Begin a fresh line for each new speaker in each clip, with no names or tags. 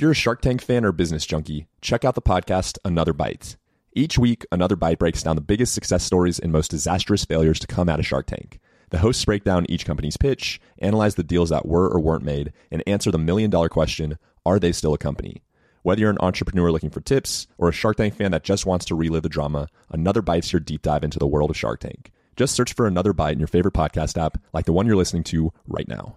If you're a Shark Tank fan or business junkie, check out the podcast Another Bite. Each week, Another Bite breaks down the biggest success stories and most disastrous failures to come out of Shark Tank. The hosts break down each company's pitch, analyze the deals that were or weren't made, and answer the million dollar question are they still a company? Whether you're an entrepreneur looking for tips or a Shark Tank fan that just wants to relive the drama, Another Bite's your deep dive into the world of Shark Tank. Just search for Another Bite in your favorite podcast app, like the one you're listening to right now.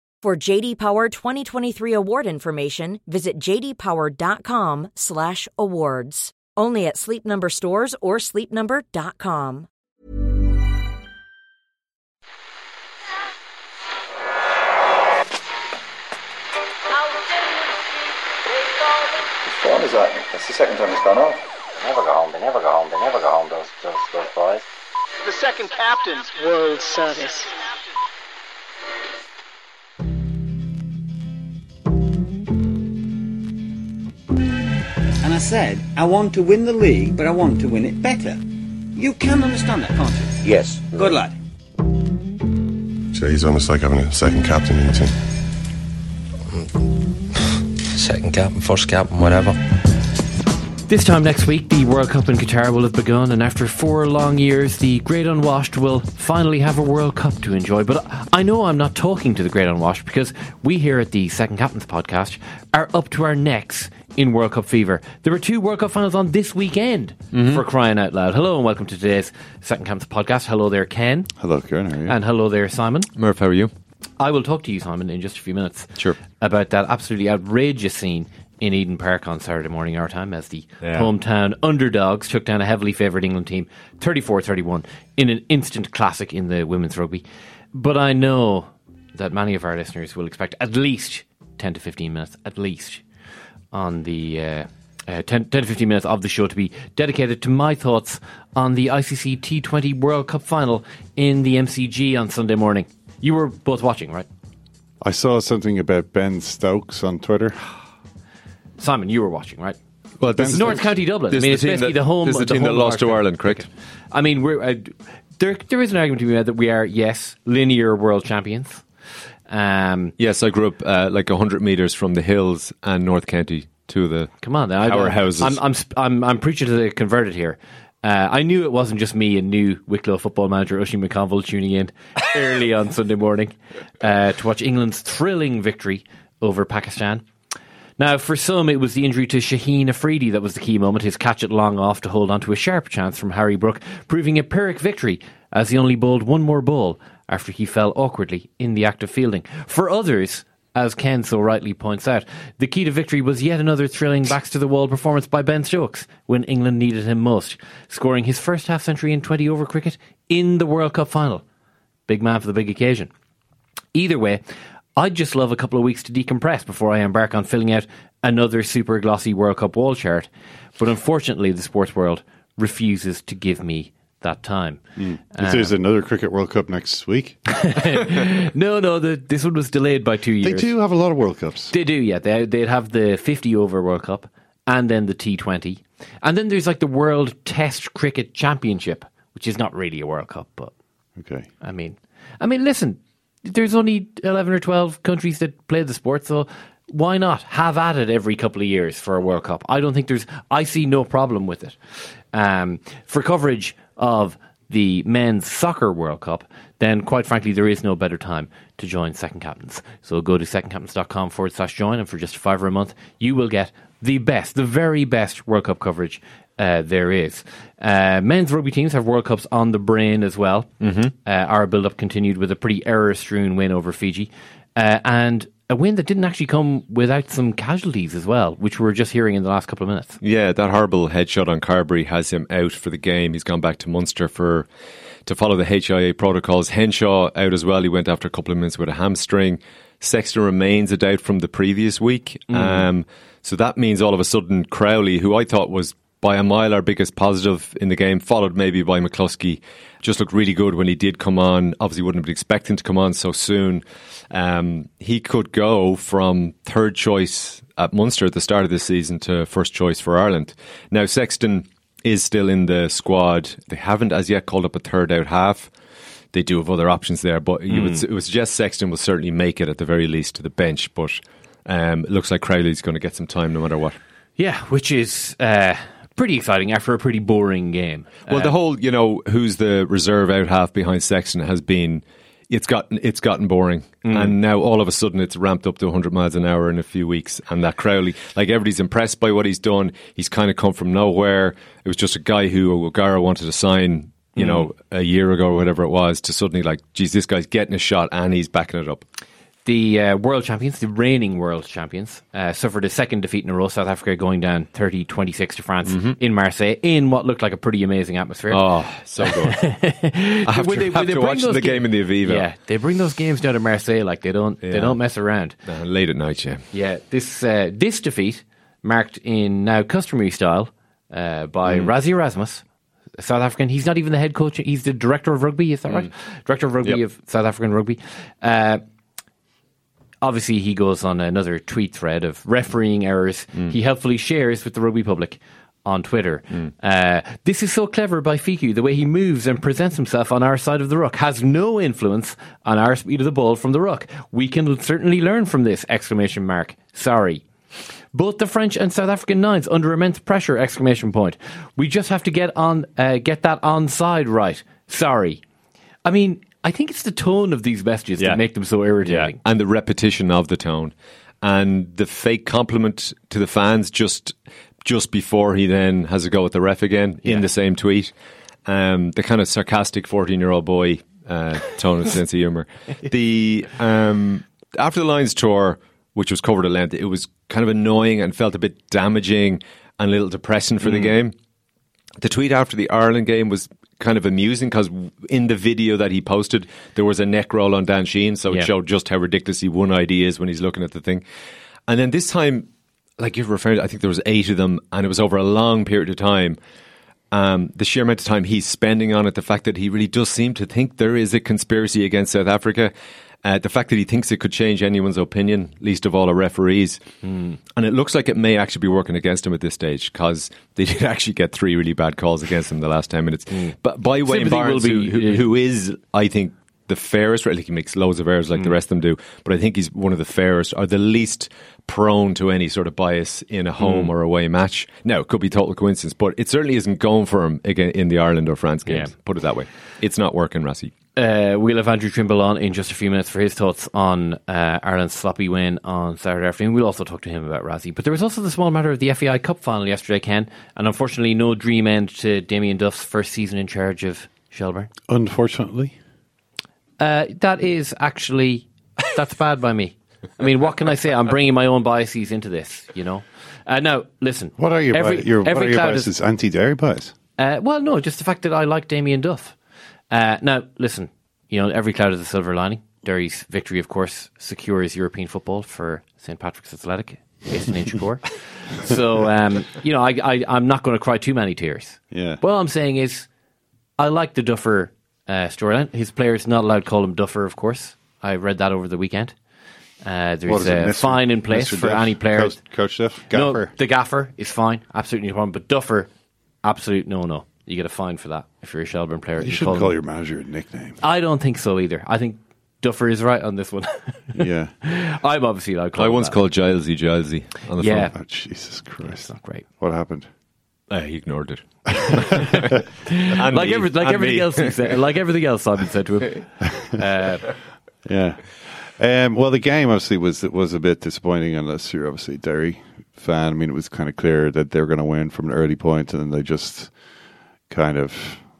For JD Power 2023 award information, visit jdpower.com/awards. Only at Sleep Number stores or sleepnumber.com.
Whose phone is that? That's the second time it's gone off.
They never go home. They never go home. They never go home. Those those those boys.
The second captain's
World Service.
Said, I want to win the league, but I want to win it better. You can understand that, can't you?
Yes.
Good lad.
So he's almost like having a second captain in the team.
Second captain, first captain, whatever.
This time next week, the World Cup in Qatar will have begun, and after four long years, the Great Unwashed will finally have a World Cup to enjoy. But I know I'm not talking to the Great Unwashed because we here at the Second Captains podcast are up to our necks in World Cup fever. There were two World Cup finals on this weekend mm-hmm. for crying out loud. Hello and welcome to today's Second Captains podcast. Hello there, Ken.
Hello, Kieran. How are you?
And hello there, Simon.
Murph, how are you?
I will talk to you, Simon, in just a few minutes.
Sure.
About that absolutely outrageous scene in Eden Park on Saturday morning our time as the
Yeah.
hometown underdogs took down a heavily favoured England team 34 31 in an instant classic in the women's rugby. But I know that many of our listeners will expect at least 10 to 15 minutes, at least, on the. Uh, uh, 10, 10 to 15 minutes of the show to be dedicated to my thoughts on the ICC T20 World Cup final in the MCG on Sunday morning. You were both watching, right?
I saw something about Ben Stokes on Twitter.
Simon, you were watching, right?
Well, this
Ben
is,
North County Dublin. I mean, it's basically
that-
the home.
This is the
the
team that lost to. Ireland, correct?
I mean, we're uh, there. There is an argument to be made that we are yes, linear world champions. Um,
Yes, I grew up uh, like hundred meters from the hills and North County, to the
come on, now. I-
powerhouses.
I'm, I'm, I'm, I'm preaching to the converted here. Uh, I knew it wasn't just me and new Wicklow football manager Oisín McConville tuning in early on Sunday morning uh, to watch England's thrilling victory over Pakistan. Now, for some, it was the injury to Shaheen Afridi that was the key moment. His catch at long off to hold on to a sharp chance from Harry Brook, proving a Pyrrhic victory as he only bowled one more ball after he fell awkwardly in the act of fielding. For others, as Ken so rightly points out, the key to victory was yet another thrilling backs to the wall performance by Ben Stokes when England needed him most, scoring his first half century in 20 over cricket in the World Cup final. Big man for the big occasion. Either way, I'd just love a couple of weeks to decompress before I embark on filling out another super glossy World Cup wall chart. But unfortunately, the sports world refuses to give me that time.
If there's another Cricket World Cup next week,
No, no, the, this one was delayed by two years.
they do have a lot of World Cups.
They do, yeah. They, they'd have the 50 over World Cup and then the T20. And then there's like the World Test Cricket Championship, which is not really a World Cup, but
Okay.
I mean, I mean, listen, there's only 11 or 12 countries that play the sport, so why not have at it every couple of years for a World Cup? I don't think there's, I see no problem with it. Um, for coverage of the men's soccer World Cup, then quite frankly, there is no better time to join Second Captains. So go to secondcaptains.com forward slash join, and for just five or a month, you will get the best, the very best World Cup coverage uh, there is. Uh, men's rugby teams have World Cups on the brain as well. Mm-hmm. Uh, our build up continued with a pretty error strewn win over Fiji. Uh, and a win that didn't actually come without some casualties as well, which we were just hearing in the last couple of minutes.
Yeah, that horrible headshot on Carbery has him out for the game. He's gone back to Munster for to follow the HIA protocols. Henshaw out as well. He went after a couple of minutes with a hamstring. Sexton remains a doubt from the previous week.
Mm.
Um, so that means all of a sudden Crowley, who I thought was by a mile our biggest positive in the game, followed maybe by McCloskey, just looked really good when he did come on. Obviously, wouldn't have been expecting to come on so soon. Um, he could go from third choice at Munster at the start of this season to first choice for Ireland. Now, Sexton is still in the squad. They haven't as yet called up a third out half. They do have other options there, but you would,
Mm.
it was just Sexton will certainly make it at the very least to the bench. But um, it looks like Crowley's going to get some time no matter what.
Yeah, which is uh, pretty exciting after a pretty boring game.
Well,
Uh,
the whole, you know, who's the reserve out half behind Sexton has been. It's gotten it's gotten boring,
Mm.
and now all of a sudden it's ramped up to 100 miles an hour in a few weeks. And that Crowley, like everybody's impressed by what he's done. He's kind of come from nowhere. It was just a guy who O'Gara wanted to sign, you
Mm.
know, a year ago or whatever it was, to suddenly like, geez, this guy's getting a shot and he's backing it up.
The uh, world champions, the reigning world champions, uh, suffered a second defeat in a row. South Africa going down 30 26 to France in Marseille in what looked like a pretty amazing atmosphere.
Mm-hmm. Oh, so good. after,
they- when they
after
bring
watching
those
the
ga-
game in the Aviva,
Yeah, they bring those games down to Marseille like they don't they don't mess around.
Uh, late at night, yeah.
Yeah, this uh, this defeat marked in now customary style uh, by
Mm.
Rassie Erasmus, South African. He's not even the head coach; he's the director of rugby. Is that right? Director of rugby
Mm. Yep.
of South African rugby. Uh, obviously, he goes on another tweet thread of refereeing errors.
Mm.
He helpfully shares with the rugby public. On Twitter, uh, this is so clever by Fiku. The way he moves and presents himself on our side of the ruck has no influence on our speed of the ball from the ruck. We can certainly learn from this! Exclamation mark. Sorry. Both the French and South African nines under immense pressure! Exclamation point. We just have to get on, uh, get that onside right. Sorry. I mean, I think it's the tone of these messages
Yeah.
that make them so irritating.
and the repetition of the tone and the fake compliment to the fans just just before he then has a go at the ref again
Yeah.
in the same tweet. Um, the kind of sarcastic fourteen-year-old boy uh, tone and sense of humor. The um, after the Lions tour, which was covered at length, it was kind of annoying and felt a bit damaging and a little depressing for the game. The tweet after the Ireland game was kind of amusing because in the video that he posted, there was a neck roll on Dan Sheehan, so
Yeah.
it showed just how ridiculously one idea is when he's looking at the thing. And then this time, like you've referred, I think there was eight of them, and it was over a long period of time. Um, the sheer amount of time he's spending on it, the fact that he really does seem to think there is a conspiracy against South Africa, uh, the fact that he thinks it could change anyone's opinion, least of all a referee's. Hmm. And it looks like it may actually be working against him at this stage because they did actually get three really bad calls against him the last 10 minutes. Hmm. But by Wayne Barnes,
be-
who, who, who is, I think, the fairest? Like he makes loads of errors like the hmm. rest of them do, but I think he's one of the fairest or the least prone to any sort of bias in a home or away match. Now, it could be total coincidence, but it certainly isn't going for him again in the Ireland or France games.
Yeah.
Put it that way. It's not working, Rassie.
Uh, we'll have Andrew Trimble on in just a few minutes for his thoughts on uh, Ireland's sloppy win on Saturday afternoon. We'll also talk to him about Rassie. But there was also the small matter of the FAI Cup final yesterday, Ken, and unfortunately, no dream end to Damien Duff's first season in charge of Shelbourne.
Unfortunately.
Uh, that is actually that's bad by me. I mean, what can I say? I'm bringing my own biases into this, you know. Uh, now, listen.
What are your,
every,
bi- your, what
every
are your
is-
biases? Anti-dairy bias?
uh, well, no, just the fact that I like Damien Duff. Uh, now, listen, you know, every cloud is a silver lining. Derry's victory, of course, secures European football for St. Patrick's Athletic, based in Inchicore. so, um, you know, I, I, I'm not going to cry too many tears.
Yeah.
But all I'm saying is, I like the Duffer uh, storyline. His players not allowed to call him Duffer, of course. I read that over the weekend. Uh, there's a
Mr.
fine in place
Mr.
for
Duff?
any player.
Coach, Coach Duff?
No, the gaffer is fine, absolutely no problem. But Duffer, absolute no no. You get a fine for that if you're a Shelbourne player.
you
call
shouldn't call
him-
your manager a nickname.
I don't think so either. I think Duffer is right on this one.
Yeah.
I'm obviously allowed to call
I once
that.
called Gilesy Gilesy on the
Yeah.
phone.
Oh, Jesus Christ.
It's not great.
What happened?
Uh, he ignored it. And
Like
me.
every, like
And
everything
me.
else he said, like everything else Simon said to him. Uh,
Yeah. Um, well, the game obviously was was a bit disappointing unless you're obviously a Derry fan. I mean, it was kind of clear that they were going to win from an early point, and then they just kind of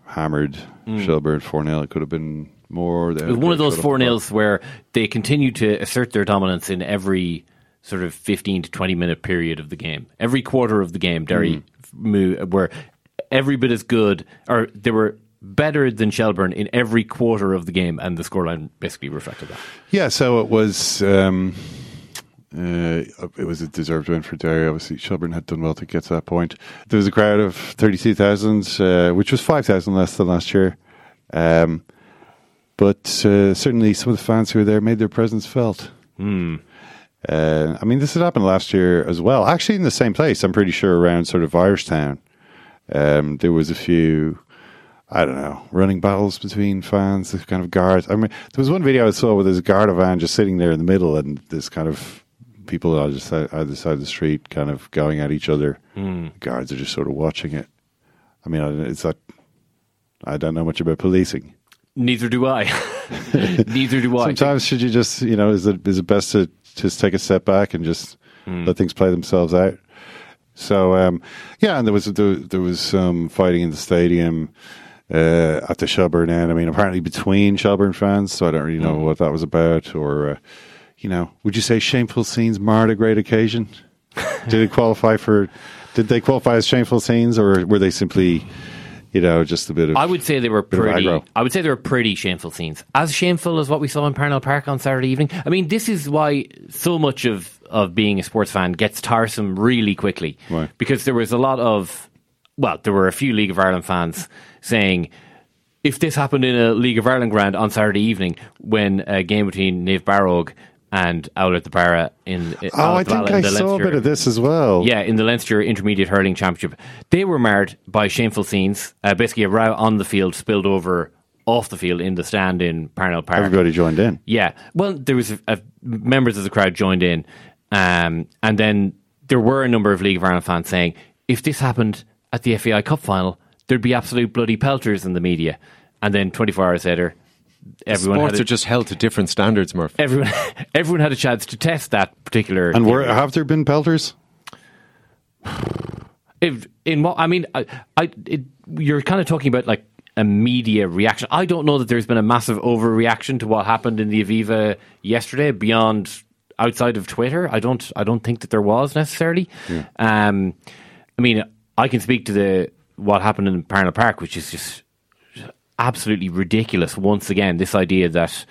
hammered Shelbourne four 0 It could have been more.
Mm. it was one of those four
well.
nils where they continue to assert their dominance in every sort of 15 to 20 minute period of the game. Every quarter of the game, Derry
Mm.
were every bit as good, or they were better than Shelbourne in every quarter of the game, and the scoreline basically reflected that.
Yeah, so it was. Um, uh, it was a deserved win for Derry. Obviously, Shelbourne had done well to get to that point. There was a crowd of thirty-two thousand, uh, which was five thousand less than last year. Um, but uh, certainly, some of the fans who were there made their presence felt. Uh, I mean, this had happened last year as well. Actually, in the same place, I'm pretty sure around sort of Irishtown. Um, there was a few, I don't know, running battles between fans, this kind of guards. I mean, there was one video I saw where there's a guard van just sitting there in the middle, and this kind of people on either side, of the street kind of going at each other.
Mm.
Guards are just sort of watching it. I mean, it's like I don't know much about policing.
Neither do I. Neither do I.
Sometimes should you just, you know, is it is it best to just take a step back and just let things play themselves out? So um, yeah, and there was there, there was some fighting in the stadium uh, at the Shelbourne end. I mean, apparently between Shelbourne fans, so I don't really know what that was about. Or uh, you know, would you say shameful scenes marred a great occasion? did it qualify for? Did they qualify as shameful scenes, or were they simply, you know, just a bit of?
I would say they were pretty. I would say they were pretty shameful scenes, as shameful as what we saw in Parnell Park on Saturday evening. I mean, this is why so much of of being a sports fan gets tiresome really quickly,
Right.
because there was a lot of, well, there were a few League of Ireland fans saying. If this happened in a League of Ireland ground on Saturday evening, when a game between Naomh Barróg and Oulart-the-Ballagh in
Oh, I think I saw a bit of this as well.
yeah, in the Leinster Intermediate Hurling Championship, they were marred by shameful scenes. Uh, basically, a row on the field spilled over off the field in the stand in Parnell Park.
Everybody joined in.
Yeah, well, there was a, a, members of the crowd joined in, um, and then there were a number of League of Ireland fans saying, if this happened at the FAI Cup final, there'd be absolute bloody pelters in the media. And then 24 hours later, everyone
Sports
had a,
are just held to different standards, Murph.
everyone everyone had a chance to test that particular.
And were, have there been pelters?
if in what I mean, I, I it, you're kind of talking about like a media reaction. I don't know that there's been a massive overreaction to what happened in the Aviva yesterday beyond outside of Twitter. I don't I don't think that there was necessarily. Um, I mean, I can speak to the what happened in Parnell Park, which is just absolutely ridiculous. Once again, this idea that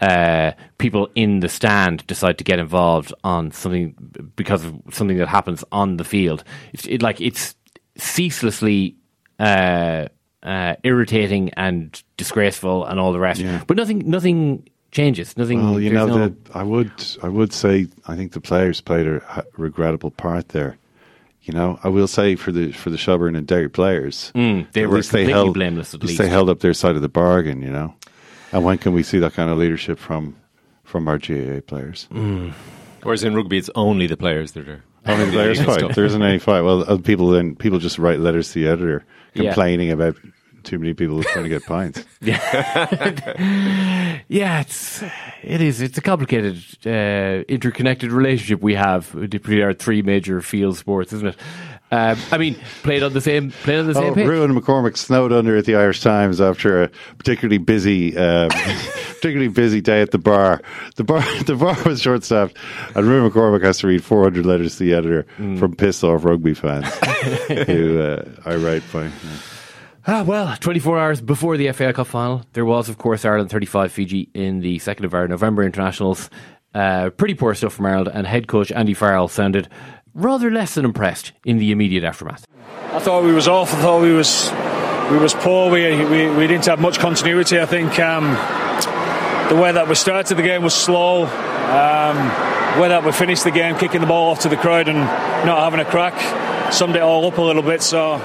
uh, people in the stand decide to get involved on something because of something that happens on the field. It's it, like it's ceaselessly uh, uh, irritating and disgraceful and all the rest. But nothing, nothing changes. Nothing.
Well, you know,
no-
that I would, I would say, I think the players played a regrettable part there. You know, I will say for the for the Shelbourne and Derry players,
Mm, they
at
were
least they
completely
held,
blameless, at least they
held up their side of the bargain. You know, and when can we see that kind of leadership from from our GAA players?
Whereas in rugby, it's only the players that are.
Only the players fight. There isn't any fight. Well, uh, people then people just write letters to the editor
Yeah.
complaining about too many people trying to get pints.
Yeah, yeah, it's it is. It's a complicated, uh, interconnected relationship we have between our three major field sports, isn't it? Um, I mean, played on the same, played on the same
Oh,
pitch.
Ruin McCormick snowed under at the Irish Times after a particularly busy, um, particularly busy day at the bar. The bar, the bar was short staffed, and Ruin McCormick has to read 400 letters to the editor
Mm.
from pissed off rugby fans who uh, I write by.
Ah, well, 24 hours before the FA Cup final, there was, of course, Ireland 35 Fiji in the second of our November internationals. Uh, pretty poor stuff from Ireland, and head coach Andy Farrell sounded rather less than impressed in the immediate aftermath.
I thought we was awful. I thought we was we was poor. We we, we didn't have much continuity. I think um, the way that we started the game was slow. Um, the way that we finished the game, kicking the ball off to the crowd and not having a crack, summed it all up a little bit. So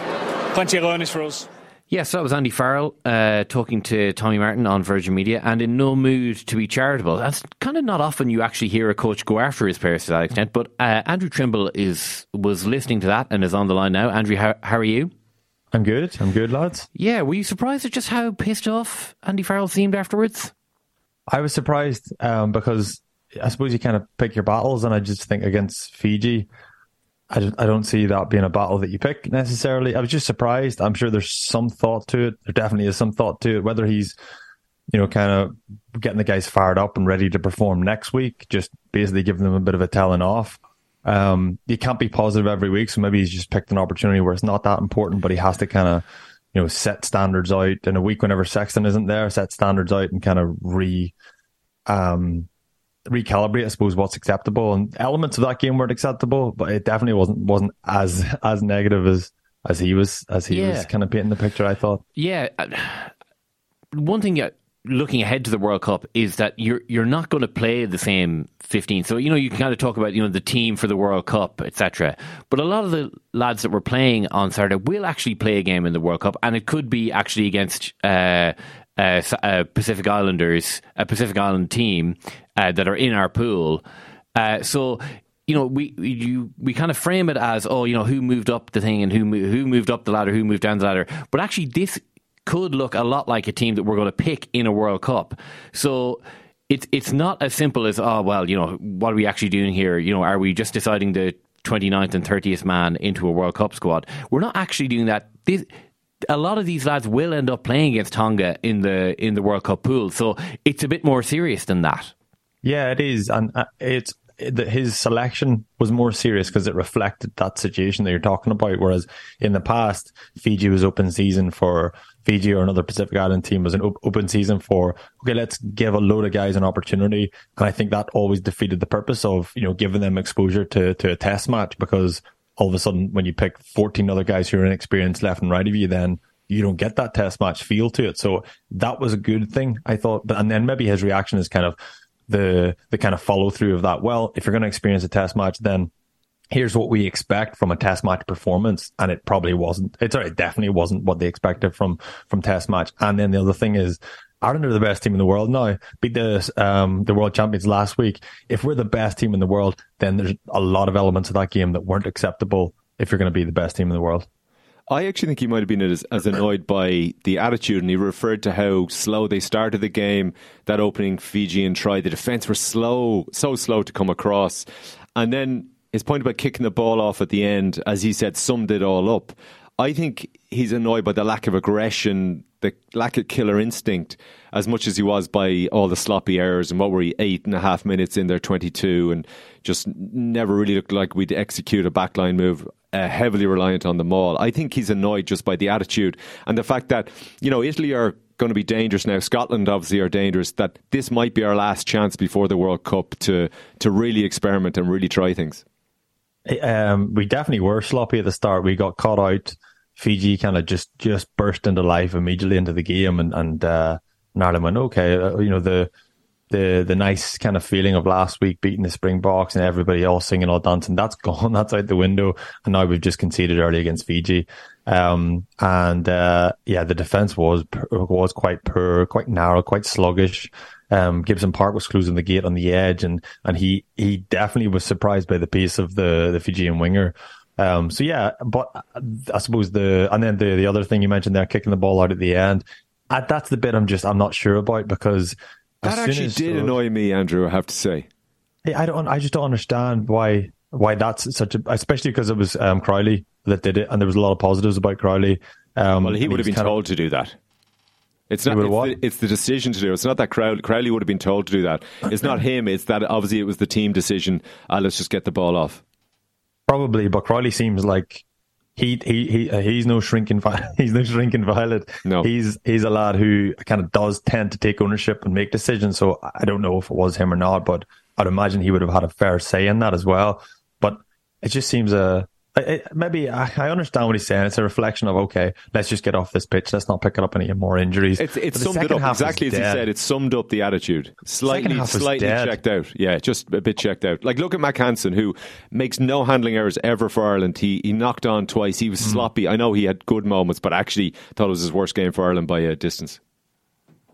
plenty of learnings for us.
Yes, that was Andy Farrell uh, talking to Tommy Martin on Virgin Media and in no mood to be charitable. That's kind of not often you actually hear a coach go after his players to that extent, but uh, Andrew Trimble is was listening to that and is on the line now. Andrew, how, how are you?
I'm good. I'm good, lads.
Yeah, were you surprised at just how pissed off Andy Farrell seemed afterwards?
I was surprised um, because I suppose you kind of pick your battles, and I just think against Fiji, I, I don't see that being a battle that you pick necessarily. I was just surprised. I'm sure there's some thought to it. There definitely is some thought to it. Whether he's, you know, kind of getting the guys fired up and ready to perform next week, just basically giving them a bit of a telling off. Um, you can't be positive every week, so maybe he's just picked an opportunity where it's not that important, but he has to kind of you know, set standards out in a week whenever Sexton isn't there, set standards out and kind of re, um, recalibrate, I suppose, what's acceptable. And elements of that game weren't acceptable, but it definitely wasn't wasn't as as negative as as he was as he
Yeah.
was kind of painting the picture. I thought.
Yeah. uh, One thing, uh, looking ahead to the World Cup, is that you're you're not going to play the same 15. So you know you can kind of talk about you know the team for the World Cup, etc. But a lot of the lads that were playing on Saturday will actually play a game in the World Cup, and it could be actually against. Uh, uh, uh, Pacific Islanders, a Pacific Island team uh, that are in our pool. Uh, so you know, we you we kind of frame it as oh, you know, who moved up the thing and who who moved up the ladder, who moved down the ladder. But actually, this could look a lot like a team that we're going to pick in a World Cup. So. It's it's not as simple as oh well you know what are we actually doing here you know are we just deciding the 29th and 30th man into a World Cup squad we're not actually doing that this, a lot of these lads will end up playing against Tonga in the in the World Cup pool. So it's a bit more serious than that.
Yeah, it is, and uh, it's that his selection was more serious because it reflected that situation that you're talking about. Whereas in the past, Fiji was open season for Fiji or another Pacific Island team was an op- open season for okay, let's give a load of guys an opportunity, and I think that always defeated the purpose of you know giving them exposure to to a test match because all of a sudden when you pick 14 other guys who are inexperienced left and right of you, then you don't get that test match feel to it. So that was a good thing, I thought. But and then maybe his reaction is kind of the the kind of follow through of that. Well, if you're going to experience a test match, then here's what we expect from a test match performance, and it probably wasn't. It's it definitely wasn't what they expected from from test match. And then the other thing is. Ireland are the best team in the world now. Beat the um, the world champions last week. If we're the best team in the world, then there's a lot of elements of that game that weren't acceptable. If you're going to be the best team in the world,
I actually think he might have been as, as annoyed by the attitude, and he referred to how slow they started the game. That opening Fijian try, the defence were slow, so slow to come across, and then his point about kicking the ball off at the end, as he said, summed it all up. I think he's annoyed by the lack of aggression, the lack of killer instinct, as much as he was by all the sloppy errors and what were he eight and a half minutes in there, twenty two, and just never really looked like we'd execute a backline move. Uh, heavily reliant on the maul. I think he's annoyed just by the attitude and the fact that you know Italy are going to be dangerous now. Scotland obviously are dangerous. That this might be our last chance before the World Cup to to really experiment and really try things.
Um, we definitely were sloppy at the start. We got caught out. Fiji kind of just just burst into life immediately into the game, and and uh, and Ireland went okay. Uh, you know the the the nice kind of feeling of last week beating the Springboks and everybody all singing, all dancing. That's gone. That's out the window. And now we've just conceded early against Fiji. Um, and uh, yeah, the defense was was quite poor, quite narrow, quite sluggish. Um, Gibson Park was closing the gate on the edge, and and he he definitely was surprised by the pace of the the Fijian winger. Um, so yeah, but I suppose the and then the the other thing you mentioned there, kicking the ball out at the end, uh, that's the bit I'm just I'm not sure about because
That actually did annoy me, Andrew. I have to say.
I don't. I just don't understand why why that's such a. Especially because it was um, Crowley that did it, and there was a lot of positives about Crowley. Um,
Well, he would have been
kind of-
told to do that. It's not. It's the, it's the decision to do. it. It's not that Crowley, Crowley would have been told to do that. It's not him. It's that obviously it was the team decision. Uh, let's just get the ball off.
Probably, but Crowley seems like he he he uh, he's no shrinking he's no shrinking violet.
No.
he's he's a lad who kind of does tend to take ownership and make decisions. So I don't know if it was him or not, but I'd imagine he would have had a fair say in that as well. But it just seems a. It, maybe I, I understand what he's saying. It's a reflection of okay, let's just get off this pitch. Let's not pick it up any more injuries.
It's,
But
it
the
summed it up exactly as he said. It summed up the attitude. Slightly, slightly checked out. Yeah, just a bit checked out. Like look at Mack Hansen, who makes no handling errors ever for Ireland. He he knocked on twice. He was
Hmm.
sloppy. I know he had good moments, but actually thought it was his worst game for Ireland by a distance.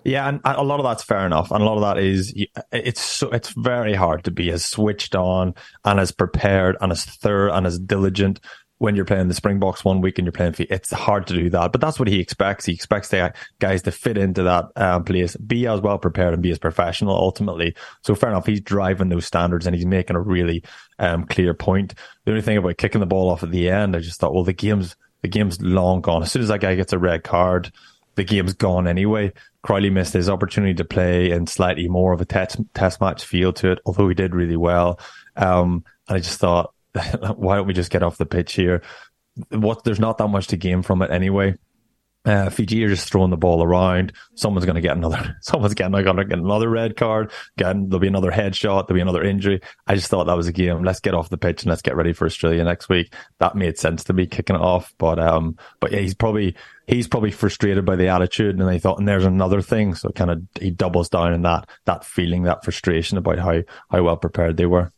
Yeah, and a lot of that's fair enough, and a lot of that is it's so it's very hard to be as switched on and as prepared and as thorough and as diligent when you're playing the Springboks one week and you're playing. It's hard to do that, but that's what he expects. He expects the guys to fit into that um, place, be as well prepared and be as professional ultimately. So fair enough, he's driving those standards and he's making a really um, clear point. The only thing about kicking the ball off at the end, I just thought, well, the game's the game's long gone. As soon as that guy gets a red card the game's gone anyway. Crowley missed his opportunity to play in slightly more of a test, test match feel to it, although he did really well. Um, and I just thought, why don't we just get off the pitch here? What there's not that much to gain from it anyway. Uh, Fiji are just throwing the ball around. Someone's going to get another. Someone's getting going to get another red card. Again, there'll be another headshot. There'll be another injury. I just thought that was a game. Let's get off the pitch and let's get ready for Australia next week. That made sense to me kicking it off. But um, but yeah, he's probably he's probably frustrated by the attitude, and he thought, and there's another thing. So kind of he doubles down in that that feeling, that frustration about how how well prepared they were.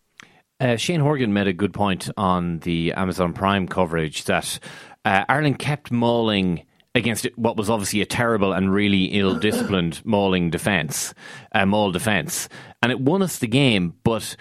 Uh, Shane Horgan made a good point on the Amazon Prime coverage that uh, Ireland kept mauling against what was obviously a terrible and really ill-disciplined mauling defence, uh, maul defence, and it won us the game. But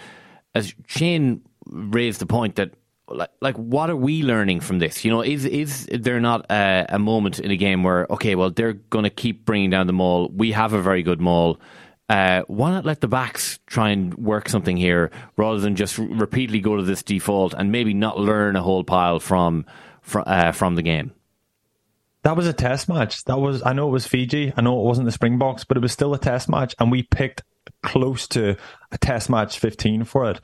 as Shane raised the point that, like, like what are we learning from this? You know, is is there not a, a moment in a game where okay, well, they're going to keep bringing down the maul. We have a very good maul. Uh, why not let the backs try and work something here rather than just repeatedly go to this default and maybe not learn a whole pile from from, uh, from the game?
That was a test match. That was I know it was Fiji. I know it wasn't the Springboks, but it was still a test match, and we picked close to a test match 15 for it.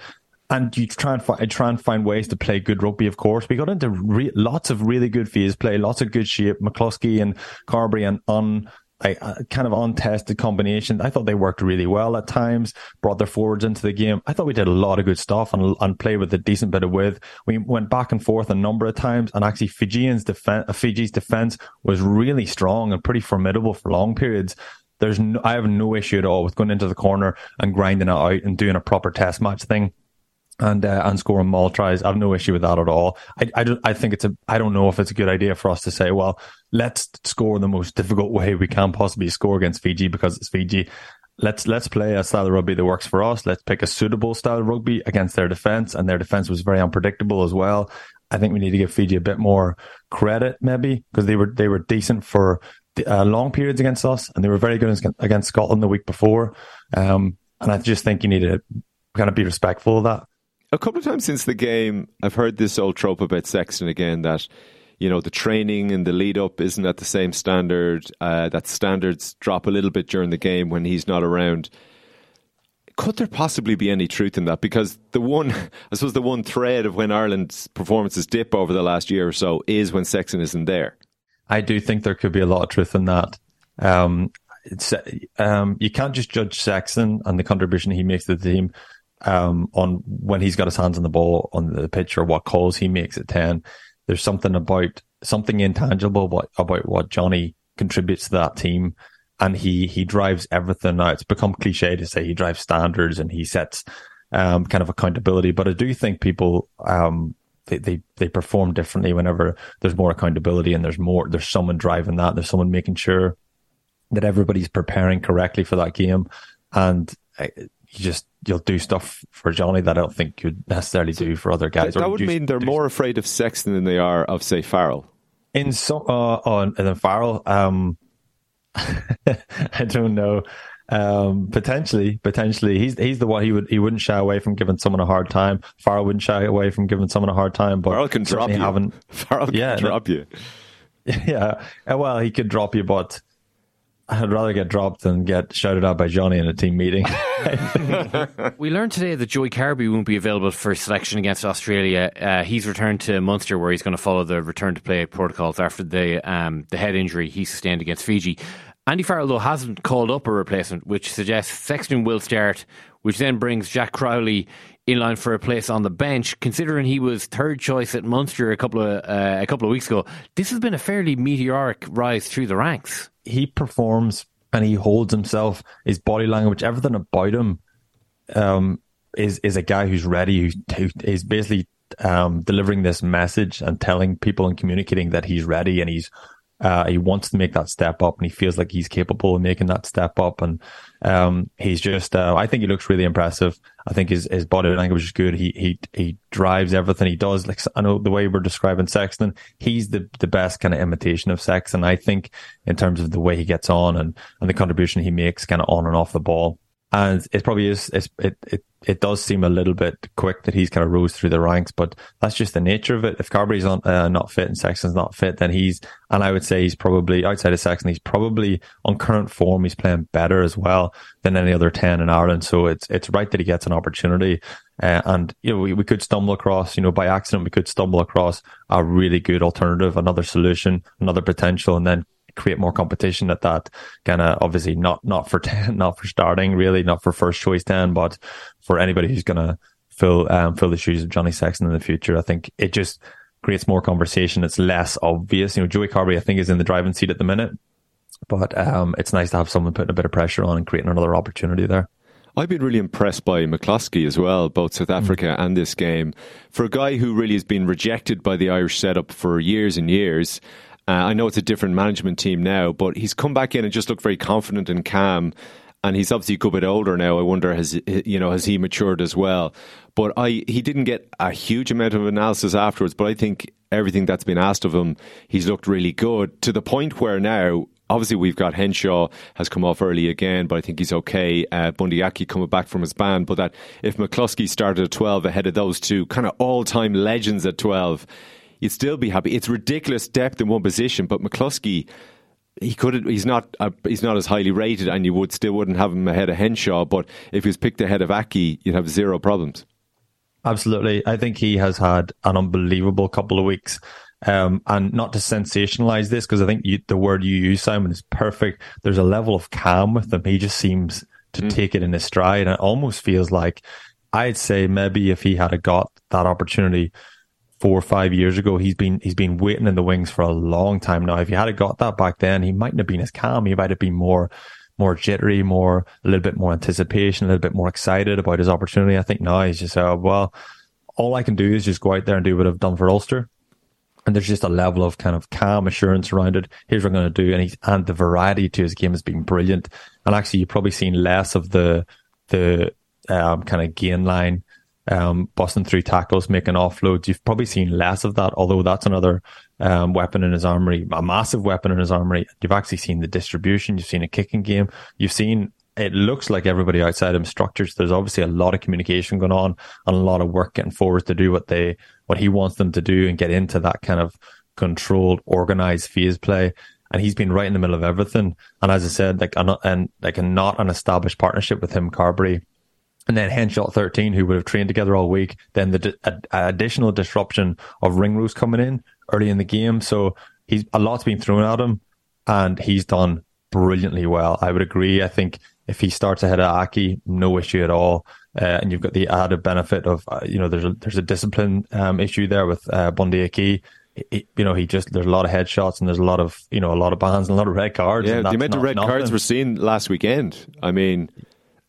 And you try and find try and find ways to play good rugby. Of course, we got into re- lots of really good phase play, lots of good shape. McCloskey and Carbery and on a, a, kind of untested combination. I thought they worked really well at times, brought their forwards into the game. I thought we did a lot of good stuff and, and played with a decent bit of width. We went back and forth a number of times, and actually Fijians defense, uh, Fiji's defense was really strong and pretty formidable for long periods. There's no, I have no issue at all with going into the corner and grinding it out and doing a proper test match thing and uh, and scoring maul tries. I have no issue with that at all. I, I, I think it's a I don't know if it's a good idea for us to say, well, let's score the most difficult way we can possibly score against Fiji because it's Fiji. Let's let's play a style of rugby that works for us. Let's pick a suitable style of rugby against their defense, and their defense was very unpredictable as well. I think we need to give Fiji a bit more credit, maybe because they were they were decent for uh, long periods against us, and they were very good against Scotland the week before. Um, and I just think you need to kind of be respectful of that
a couple of times since the game, I've heard this old trope about Sexton again that you know the training and the lead up isn't at the same standard. Uh, that standards drop a little bit during the game when he's not around. Could there possibly be any truth in that? Because the one, I suppose, the one thread of when Ireland's performances dip over the last year or so is when Sexton isn't there.
I do think there could be a lot of truth in that. Um, um, you can't just judge Sexton and the contribution he makes to the team um, on when he's got his hands on the ball on the pitch or what calls he makes at 10. There's something about something intangible about, about what Johnny contributes to that team. And he, he drives everything. Now it's become cliche to say he drives standards and he sets, um, kind of accountability. But I do think people, um, they, they, they perform differently whenever there's more accountability and there's more, there's someone driving that. There's someone making sure that everybody's preparing correctly for that game. And uh, you just you'll do stuff for Johnny that I don't think you'd necessarily do for other guys.
That, that would mean they're more afraid of Sexton than they are of say Farrell.
In some, uh, on and then Farrell, um, I don't know. Um, potentially, potentially, he's he's the one he would he wouldn't shy away from giving someone a hard time. Farrell wouldn't shy away from giving someone a hard time. But
Farrell can drop you.
Haven't,
Farrell can yeah, drop you.
Yeah, well, he could drop you, but I'd rather get dropped than get shouted out by Johnny in a team meeting.
we learned today that Joey Carbery won't be available for selection against Australia. Uh, he's returned to Munster, where he's going to follow the return to play protocols after the um, the head injury he sustained against Fiji. Andy Farrell, though, hasn't called up a replacement, which suggests Sexton will start, which then brings Jack Crowley in line for a place on the bench. Considering he was third choice at Munster a couple of uh, a couple of weeks ago, this has been a fairly meteoric rise through the ranks
he performs and he holds himself, his body language, everything about him, um, is is a guy who's ready, who, is basically um, delivering this message and telling people and communicating that he's ready and he's uh, he wants to make that step up and he feels like he's capable of making that step up. And um, he's just, uh, I think he looks really impressive. I think his, his body language is good. He, he, he drives everything he does. Like, I know the way we're describing Sexton, he's the, the best kind of imitation of Sexton. I think in terms of the way he gets on and, and the contribution he makes kind of on and off the ball and it probably is. it it it does seem a little bit quick that he's kind of rose through the ranks, but that's just the nature of it. If Carbery's on, uh, not fit and Sexton's not fit, then he's and I would say he's probably outside of Sexton, he's probably on current form. He's playing better as well than any other ten in Ireland. So it's it's right that he gets an opportunity. Uh, and you know we, we could stumble across you know by accident we could stumble across a really good alternative, another solution, another potential, and then create more competition at that kind of obviously not not for ten, not for starting really, not for first choice ten, but for anybody who's going to fill um, fill the shoes of Johnny Sexton in the future. I think it just creates more conversation. It's less obvious. You know, Joey Carbery, I think, is in the driving seat at the minute, but um, it's nice to have someone putting a bit of pressure on and creating another opportunity there.
I've been really impressed by McCloskey as well, both South Africa mm. and this game. For a guy who really has been rejected by the Irish setup for years and years, uh, I know it's a different management team now, but he's come back in and just looked very confident and calm. And he's obviously a good bit older now. I wonder has you know has he matured as well? But I he didn't get a huge amount of analysis afterwards. But I think everything that's been asked of him, he's looked really good to the point where now obviously we've got Henshaw has come off early again, but I think he's okay. Uh, Bundee Aki coming back from his ban, but that if McCloskey started at 12 ahead of those two kind of all time legends at 12, you'd still be happy. It's ridiculous depth in one position, but McCloskey. He could. He's not. Uh, he's not as highly rated, and you would still wouldn't have him ahead of Henshaw. But if he was picked ahead of Aki, you'd have zero problems.
Absolutely, I think he has had an unbelievable couple of weeks. Um, and not to sensationalize this, because I think you, the word you use, Simon, is perfect. There's a level of calm with him. He just seems to mm. take it in his stride. And it almost feels like I'd say maybe if he had got that opportunity four or five years ago, he's been he's been waiting in the wings for a long time now. If he had got that back then, he mightn't have been as calm. He might have been more more jittery, more a little bit more anticipation, a little bit more excited about his opportunity. I think now he's just uh, well, all I can do is just go out there and do what I've done for Ulster and there's just a level of kind of calm assurance around it. Here's what I'm going to do, and he's and the variety to his game has been brilliant. And actually, you've probably seen less of the the um, kind of gain line, um, busting through tackles, making offloads. You've probably seen less of that, although that's another um, weapon in his armory, a massive weapon in his armory. You've actually seen the distribution. You've seen a kicking game. You've seen it looks like everybody outside him structures. There's obviously a lot of communication going on and a lot of work getting forwards to do what they what he wants them to do and get into that kind of controlled, organized phase play. And he's been right in the middle of everything. And as I said, like and like a not an established partnership with him, Carbery, and then Henshaw 13, who would have trained together all week. Then the di- additional disruption of Ringrose coming in early in the game. So he's a lot's been thrown at him, and he's done brilliantly well. I would agree. I think if he starts ahead of Aki, no issue at all. Uh, and you've got the added benefit of uh, you know there's a there's a discipline um, issue there with uh, Bundee Aki. He, you know, he just there's a lot of headshots and there's a lot of you know a lot of bans and a lot of red cards.
Yeah, the amount of red nothing. cards we're seeing last weekend. I mean,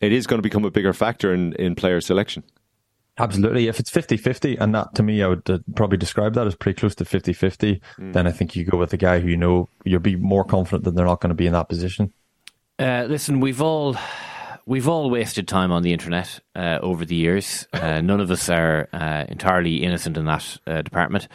it is going to become a bigger factor in in player selection.
Absolutely. If it's 50 50, and that to me, I would uh, probably describe that as pretty close to 50 50, mm. then I think you go with a guy who you know you'll be more confident that they're not going to be in that position.
Uh, listen, we've all we've all wasted time on the internet uh, over the years. Uh, none of us are uh, entirely innocent in that uh, department.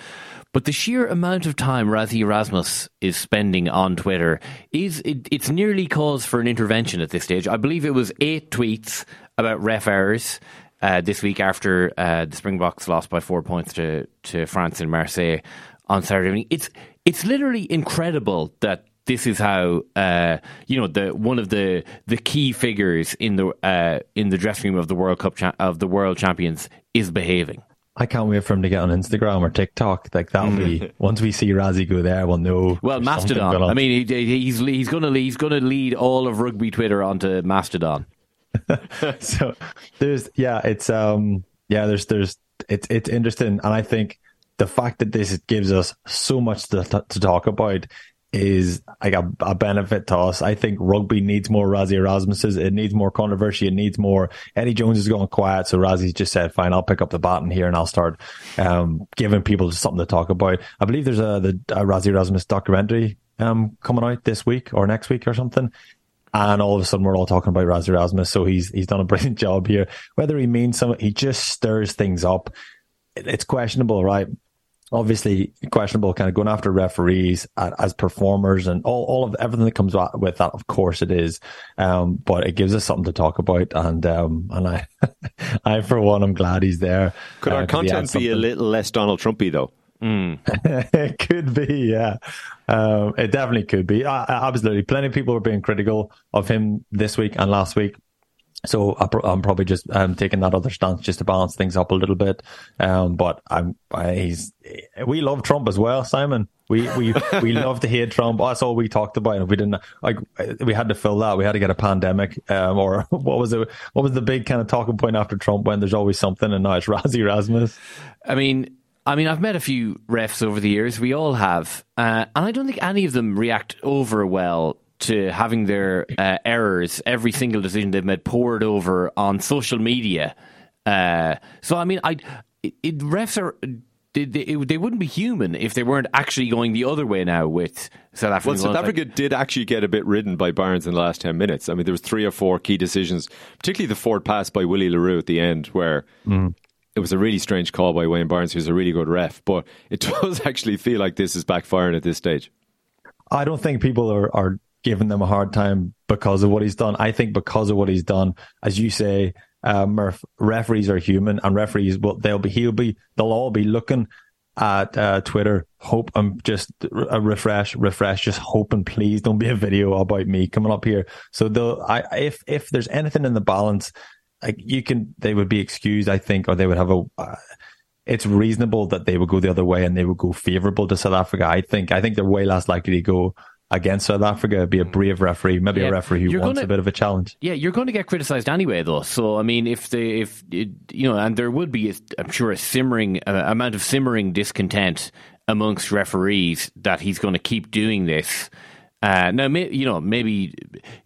But the sheer amount of time Rassie Erasmus is spending on Twitter is it, it's nearly cause for an intervention at this stage. I believe it was eight tweets about ref errors uh, this week after uh, the Springboks lost by four points to to France in Marseille on Saturday evening. It's it's literally incredible that this is how uh, you know the one of the the key figures in the uh, in the dressing room of the World Cup cha- of the world champions is behaving.
I can't wait for him to get on Instagram or TikTok. Like that'll be once we see Rassie go there, we'll know.
Well, Mastodon. I mean, he, he's he's going to he's going to lead all of rugby Twitter onto Mastodon.
so there's yeah, it's um yeah, there's there's it's it's interesting, and I think the fact that this gives us so much to, to talk about is like a, a, benefit to us. I think rugby needs more Rassie Erasmuses. It needs more controversy. It needs more. Eddie Jones is going quiet, so Rassie's just said, "Fine, I'll pick up the baton here and I'll start um, giving people something to talk about." I believe there's a the a Rassie Erasmus documentary um, coming out this week or next week or something. And all of a sudden, we're all talking about Rassie Erasmus. So he's he's done a brilliant job here. Whether he means some, he just stirs things up. It's questionable, right? Obviously questionable kind of going after referees as performers and all, all of everything that comes with that of course it is um, but it gives us something to talk about and um, and I I for one I'm glad he's there
could our uh, content be a little less Donald Trumpy though
Mm. it could be, yeah. Um, it definitely could be. Uh, absolutely. Plenty of people were being critical of him this week and last week. So I'm probably just um, taking that other stance just to balance things up a little bit. Um, but I'm I, he's we love Trump as well, Simon. We we we love to hate Trump. That's all we talked about. And we didn't like we had to fill that. We had to get a pandemic, um, or what was it? What was the big kind of talking point after Trump? When there's always something, and now it's Rassie Erasmus.
I mean, I mean, I've met a few refs over the years. We all have, uh, and I don't think any of them react over well to having their uh, errors, every single decision they've made, poured over on social media. Uh, so, I mean, I it, it, refs are. They, they, they, wouldn't be human if they weren't actually going the other way now with South Africa.
Well, South Africa like, did actually get a bit ridden by Barnes in the last 10 minutes. I mean, there was three or four key decisions, particularly the forward pass by Willie le Roux at the end, where mm it was a really strange call by Wayne Barnes, who's a really good ref, but it does actually feel like this is backfiring at this stage.
I don't think people are, are giving them a hard time because of what he's done. I think because of what he's done, as you say, uh, Murph, referees are human, and referees will they'll be he'll be they'll all be looking at uh, Twitter, hope I'm just a refresh, refresh, just hoping please don't be a video about me coming up here. So though I if if there's anything in the balance like you can they would be excused, I think, or they would have a. Uh, it's reasonable that they would go the other way and they would go favourable to South Africa. I think. I think they're way less likely to go against South Africa, be a mm. brave referee, maybe yeah, a referee who wants gonna, a bit of a challenge.
Yeah, you're going to get criticised anyway, though. So I mean, if they, if it, you know, and there would be, I'm sure, a simmering uh, amount of simmering discontent amongst referees that he's going to keep doing this. Uh, now, may, you know, maybe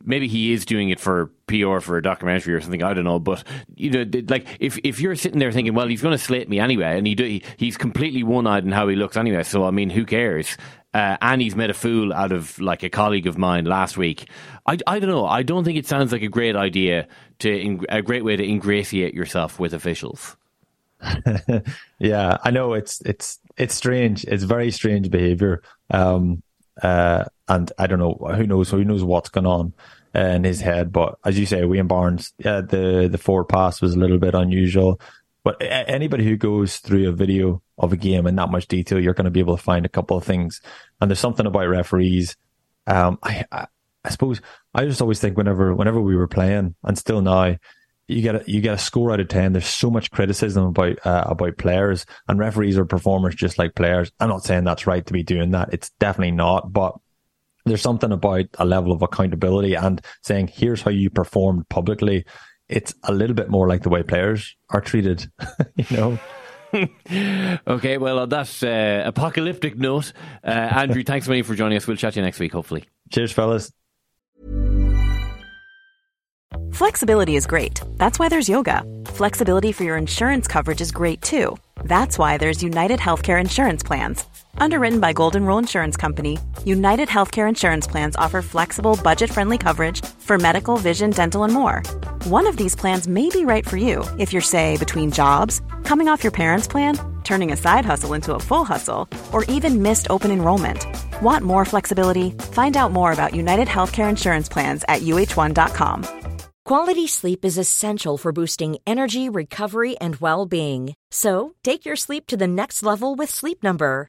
maybe he is doing it for PR for a documentary or something. I don't know, but you know, like if if you're sitting there thinking, well, he's going to slate me anyway, and he, do, he's completely one eyed in how he looks anyway. So I mean, who cares? Uh, and he's made a fool out of like a colleague of mine last week. I, I don't know. I don't think it sounds like a great idea to a great way to ingratiate yourself with officials.
yeah, I know it's it's it's strange. It's very strange behavior. Um, uh, and I don't know who knows who knows what's going on in his head. But as you say, Wayne Barnes, uh, the the forward pass was a little bit unusual. But anybody who goes through a video of a game in that much detail, you're going to be able to find a couple of things. And there's something about referees. Um, I, I, I suppose I just always think whenever whenever we were playing, and still now, you get a, you get a score out of ten. There's so much criticism about uh, about players and referees are performers just like players. I'm not saying that's right to be doing that. It's definitely not. But there's something about a level of accountability and saying here's how you performed publicly. It's a little bit more like the way players are treated. you know.
okay, well, on that uh, apocalyptic note, uh, Andrew, thanks so much for joining us. We'll chat to you next week, hopefully.
Cheers, fellas.
Flexibility is great. That's why there's yoga. Flexibility for your insurance coverage is great too. That's why there's United Healthcare Insurance Plans. Underwritten by Golden Rule Insurance Company, United Healthcare Insurance Plans offer flexible, budget friendly coverage for medical, vision, dental, and more. One of these plans may be right for you if you're, say, between jobs, coming off your parents' plan, turning a side hustle into a full hustle, or even missed open enrollment. Want more flexibility? Find out more about United Healthcare Insurance Plans at uh1.com.
Quality sleep is essential for boosting energy, recovery, and well being. So take your sleep to the next level with Sleep Number.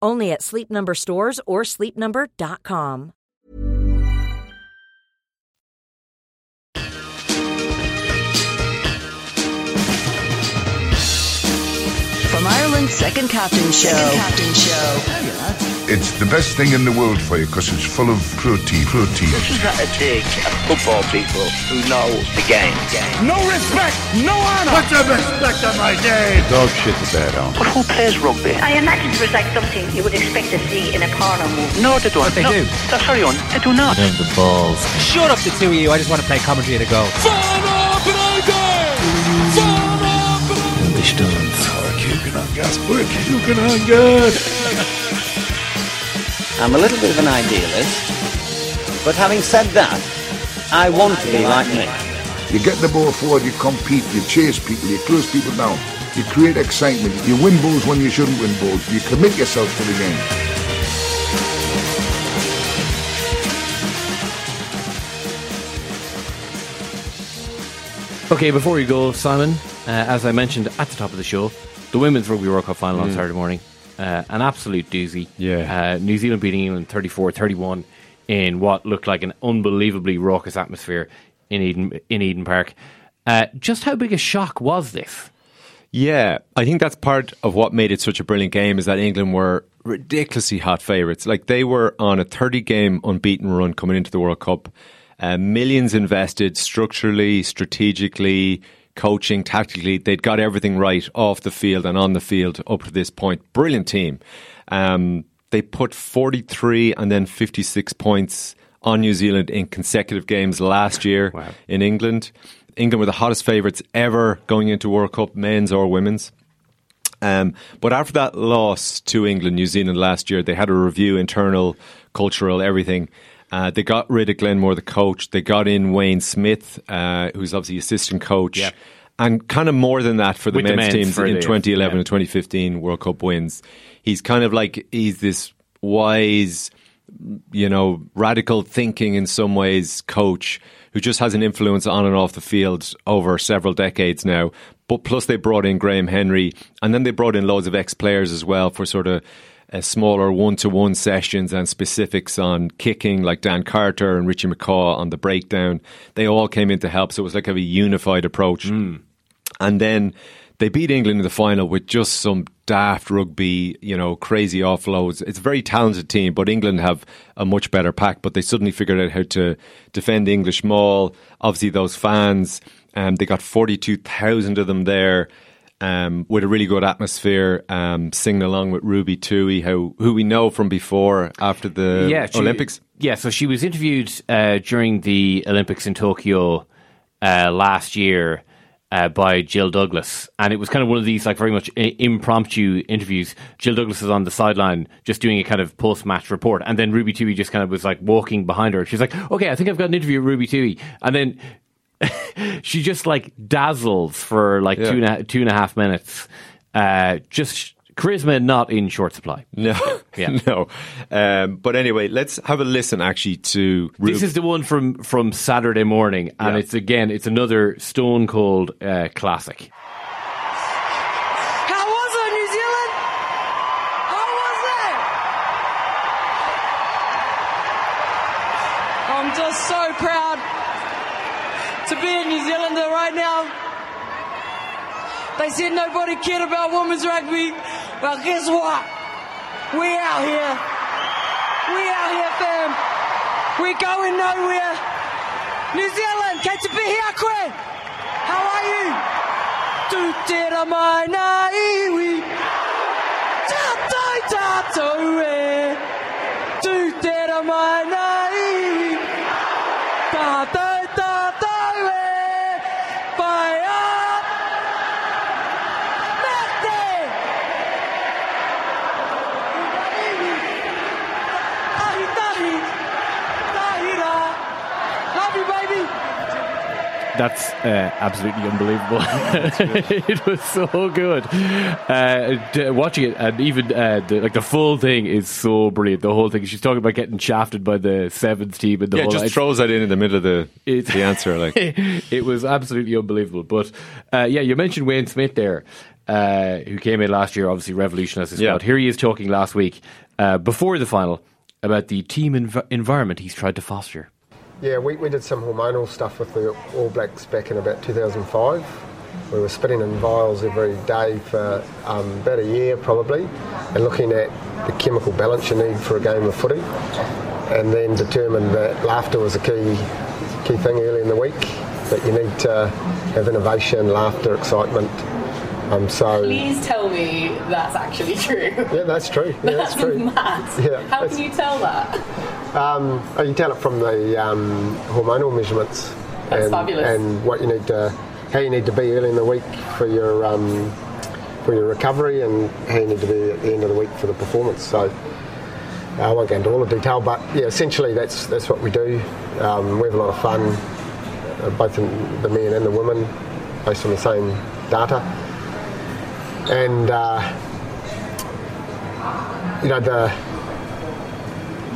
Only at Sleep Number stores or sleepnumber.com.
From Ireland's second captain show. Second captain
show. It's the best thing in the world for you because it's full of protein. Protein.
This is not a dig at football people who know the game.
No respect, no honor.
Put some respect on my name.
Dog shit the bed on.
But who plays rugby?
I imagine it was like something you would expect to see in a porno movie.
No, they don't.
But they
no.
do.
Oh, sorry, on. They do not.
Them the balls. Shut up, the two of you. I just want to play commentary at a go.
Fan up and again! Fan up and
English dance.
Kuken on gas. Kuken on gas.
I'm a little bit of an idealist, but having said that, I want to be like Nick.
You get the ball forward, you compete, you chase people, you close people down, you create excitement, you win balls when you shouldn't win balls, you commit yourself to the game.
Okay, before you go, Simon, uh, as I mentioned at the top of the show, the Women's Rugby World Cup final mm. on
hmm.
Saturday morning. Uh, an absolute doozy.
Yeah.
Uh, New Zealand beating England 34 31 in what looked like an unbelievably raucous atmosphere in Eden, in Eden Park. Uh, just how big a shock was this?
Yeah, I think that's part of what made it such a brilliant game is that England were ridiculously hot favourites. Like they were on a 30 game unbeaten run coming into the World Cup. Uh, millions invested structurally, strategically, coaching, tactically. They'd got everything right off the field and on the field up to this point. Brilliant team. Um, they put 43 and then 56 points on New Zealand in consecutive games last year in England. England were the hottest favourites ever going into World Cup, men's or women's. Um, but after that loss to England, New Zealand last year, they had a review, internal, cultural, everything. Uh, they got rid of Glenn Moore, the coach. They got in Wayne Smith, uh, who's obviously assistant coach.
Yeah.
And kind of more than that for the
With the
men's
men's
teams in
the-
2011
yeah.
and 2015 World Cup wins. He's kind of like, he's this wise, you know, radical thinking in some ways coach who just has an influence on and off the field over several decades now. But plus, they brought in Graham Henry, and then they brought in loads of ex players as well for sort of uh, smaller one to one sessions and specifics on kicking, like Dan Carter and Richie McCaw on the breakdown. They all came in to help, so it was like a unified approach. And then they beat England in the final with just some daft rugby, you know, crazy offloads. It's a very talented team, but England have a much better pack. But they suddenly figured out how to defend English maul. Obviously, those fans, um, they got 42,000 of them there. Um, with a really good atmosphere, um, singing along with Ruby Tui, how who we know from before after the
yeah, she-
Olympics.
Yeah, so she was interviewed uh, during the Olympics in Tokyo uh, last year uh, by Jill Douglas, and it was kind of one of these like very much i- impromptu interviews. Jill Douglas was on the sideline just doing a kind of post match report, and then Ruby Tui just kind of was like walking behind her. She's like, "Okay, I think I've got an interview with Ruby Tui," and then. she just like dazzles for like
Yeah.
two and a, two and a half minutes. Uh, just charisma not in short supply.
No,
Yeah.
no. Um, but anyway, let's have a listen actually to.
This is the one from from Saturday morning, and
Yeah.
it's again, it's another stone cold uh, classic.
How was it, New Zealand? How was it? I'm just so proud to be a New Zealander right now. They said nobody cared about women's rugby. Well, guess what? We out here. We out here, fam. We're going nowhere. New Zealand, catch a bit here, quick. How are you? Tu te ra mai na iwi. Ta tai ta tau e. Tu te ra mai na iwi.
That's uh, absolutely unbelievable. it was so good. Uh, watching it, and even uh, the, like the full thing is so brilliant. The whole thing. She's talking about getting shafted by the seventh team, and the
yeah,
whole.
just throws that in in the middle of the
It's-
the answer. Like
it was absolutely unbelievable. But uh, yeah, you mentioned Wayne Smith there, uh, who came in last year, obviously revolutionised his
Yeah.
squad. Here he is talking last week uh, before the final about the team env- environment he's tried to foster.
Yeah, we, we did some hormonal stuff with the All Blacks back in about 2005. We were spitting in vials every day for um, about a year probably and looking at the chemical balance you need for a game of footy and then determined that laughter was a key, key thing early in the week, that you need to have innovation, laughter, excitement. Um, so,
Please tell me that's actually true.
yeah, that's true. Yeah, that's,
That's
true.
mad.
Yeah,
How can you tell that?
Um, oh, you tell it from the um, hormonal measurements
That's
and,
fabulous.
and what you need to, how you need to be early in the week for your um, for your recovery and how you need to be at the end of the week for the performance. So I won't go into all the detail, but yeah, essentially that's that's what we do. Um, we have a lot of fun, uh, both in the men and the women, based on the same data, and. Uh, you know the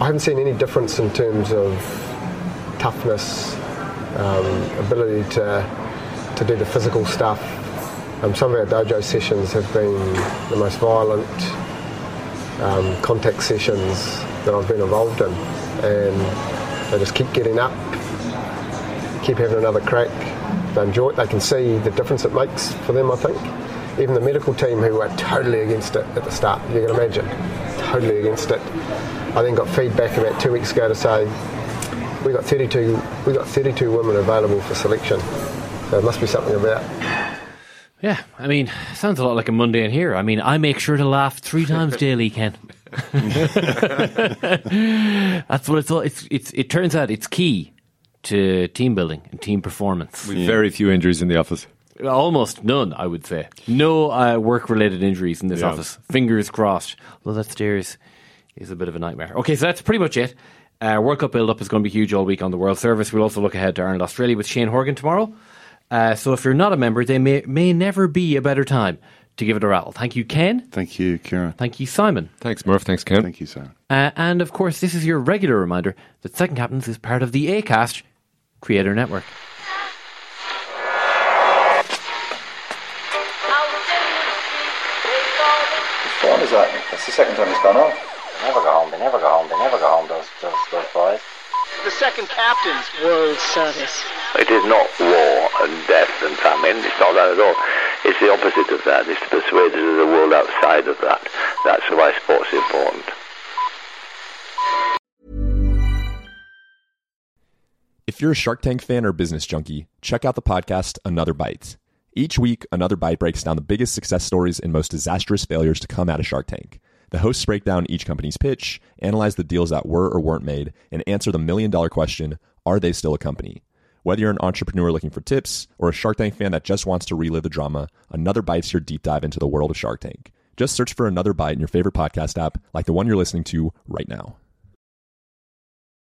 I haven't seen any difference in terms of toughness, um, ability to to do the physical stuff. Um, some of our dojo sessions have been the most violent um, contact sessions that I've been involved in, and they just keep getting up, keep having another crack. They enjoy it. They can see the difference it makes for them. I think even the medical team who were totally against it at the start, you can imagine, totally against it. I then got feedback about two weeks ago to say we got 32 we got 32 women available for selection. So there must be something about.
Yeah, I mean, sounds a lot like a Monday in here. I mean, I make sure to laugh three times daily, Ken. That's what it's all. It's, it's it turns out it's key to team building and team performance.
With very few injuries in the office.
Almost none, I would say. No uh, work related injuries in this
Yeah.
office. Fingers crossed. Although that stairs is a bit of a nightmare. Okay, so that's pretty much it. Uh, World Cup build up is going to be huge all week on the World Service. We'll also look ahead to Ireland Australia with Shane Horgan tomorrow. Uh, so if you're not a member, there may, may never be a better time to give it a rattle. Thank you, Ken.
Thank you, Kieran.
Thank you, Simon.
Thanks, Murph. Thanks, Ken.
Thank you, Sam.
Uh, and of course, this is your regular reminder that Second Captains is part of the ACAST Creator Network.
That? That's the second time it's gone off.
They never go home, they never go home, they never go home, those, those, those boys.
The second captain's World Service.
It is not war and death and famine. It's not that at all. It's the opposite of that. It's to persuade us of the world outside of that. That's why sport's is important.
If you're a Shark Tank fan or business junkie, check out the podcast Another Bite. Each week, Another Bite breaks down the biggest success stories and most disastrous failures to come out of Shark Tank. The hosts break down each company's pitch, analyze the deals that were or weren't made, and answer the million dollar question are they still a company? Whether you're an entrepreneur looking for tips or a Shark Tank fan that just wants to relive the drama, Another Bite's your deep dive into the world of Shark Tank. Just search for Another Bite in your favorite podcast app, like the one you're listening to right now.